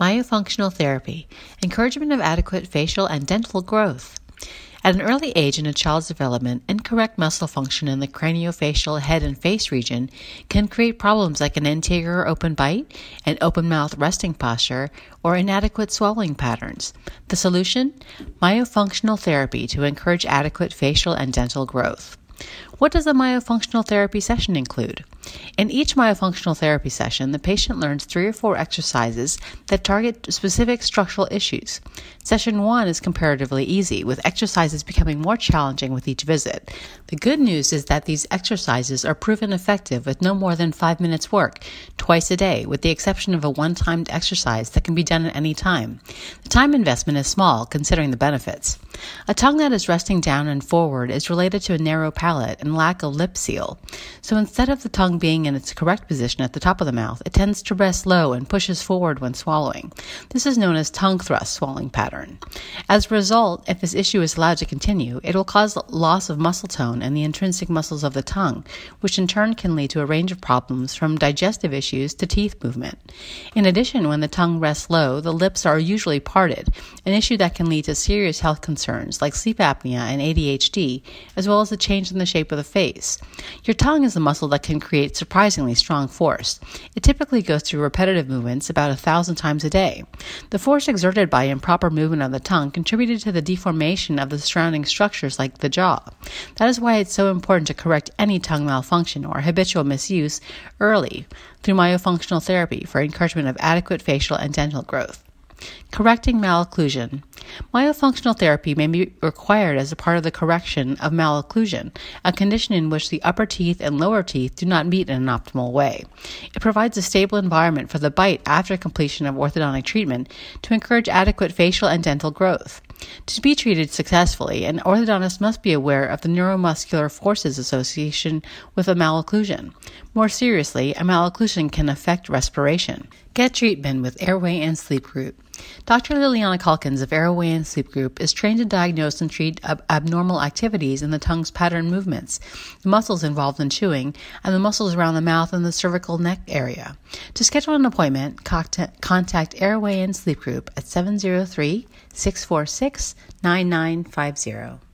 Myofunctional therapy, encouragement of adequate facial and dental growth. At an early age in a child's development, incorrect muscle function in the craniofacial head and face region can create problems like an anterior open bite, an open mouth resting posture, or inadequate swallowing patterns. The solution? Myofunctional therapy to encourage adequate facial and dental growth. What does a myofunctional therapy session include? In each myofunctional therapy session, the patient learns three or four exercises that target specific structural issues. Session one is comparatively easy, with exercises becoming more challenging with each visit. The good news is that these exercises are proven effective with no more than five minutes work, twice a day, with the exception of a one timed exercise that can be done at any time. The time investment is small, considering the benefits. A tongue that is resting down and forward is related to a narrow palate and lack a lip seal. So instead of the tongue being in its correct position at the top of the mouth, it tends to rest low and pushes forward when swallowing. This is known as tongue thrust swallowing pattern. As a result, if this issue is allowed to continue, it will cause loss of muscle tone in the intrinsic muscles of the tongue, which in turn can lead to a range of problems from digestive issues to teeth movement. In addition, when the tongue rests low, the lips are usually parted, an issue that can lead to serious health concerns like sleep apnea and ADHD, as well as a change in the shape of the face. Your tongue is a muscle that can create surprisingly strong force. It typically goes through repetitive movements about a thousand times a day. The force exerted by improper movement of the tongue contributed to the deformation of the surrounding structures like the jaw. That is why it's so important to correct any tongue malfunction or habitual misuse early through myofunctional therapy for encouragement of adequate facial and dental growth. Correcting malocclusion. Myofunctional therapy may be required as a part of the correction of malocclusion, a condition in which the upper teeth and lower teeth do not meet in an optimal way. It provides a stable environment for the bite after completion of orthodontic treatment to encourage adequate facial and dental growth. To be treated successfully, an orthodontist must be aware of the neuromuscular forces association with a malocclusion. More seriously, a malocclusion can affect respiration. Get treatment with Airway and Sleep Group. Dr. Liliana Calkins of Airway and Sleep Group is trained to diagnose and treat ab- abnormal activities in the tongue's pattern movements, the muscles involved in chewing, and the muscles around the mouth and the cervical neck area. To schedule an appointment, contact Airway and Sleep Group at 703 646 9950.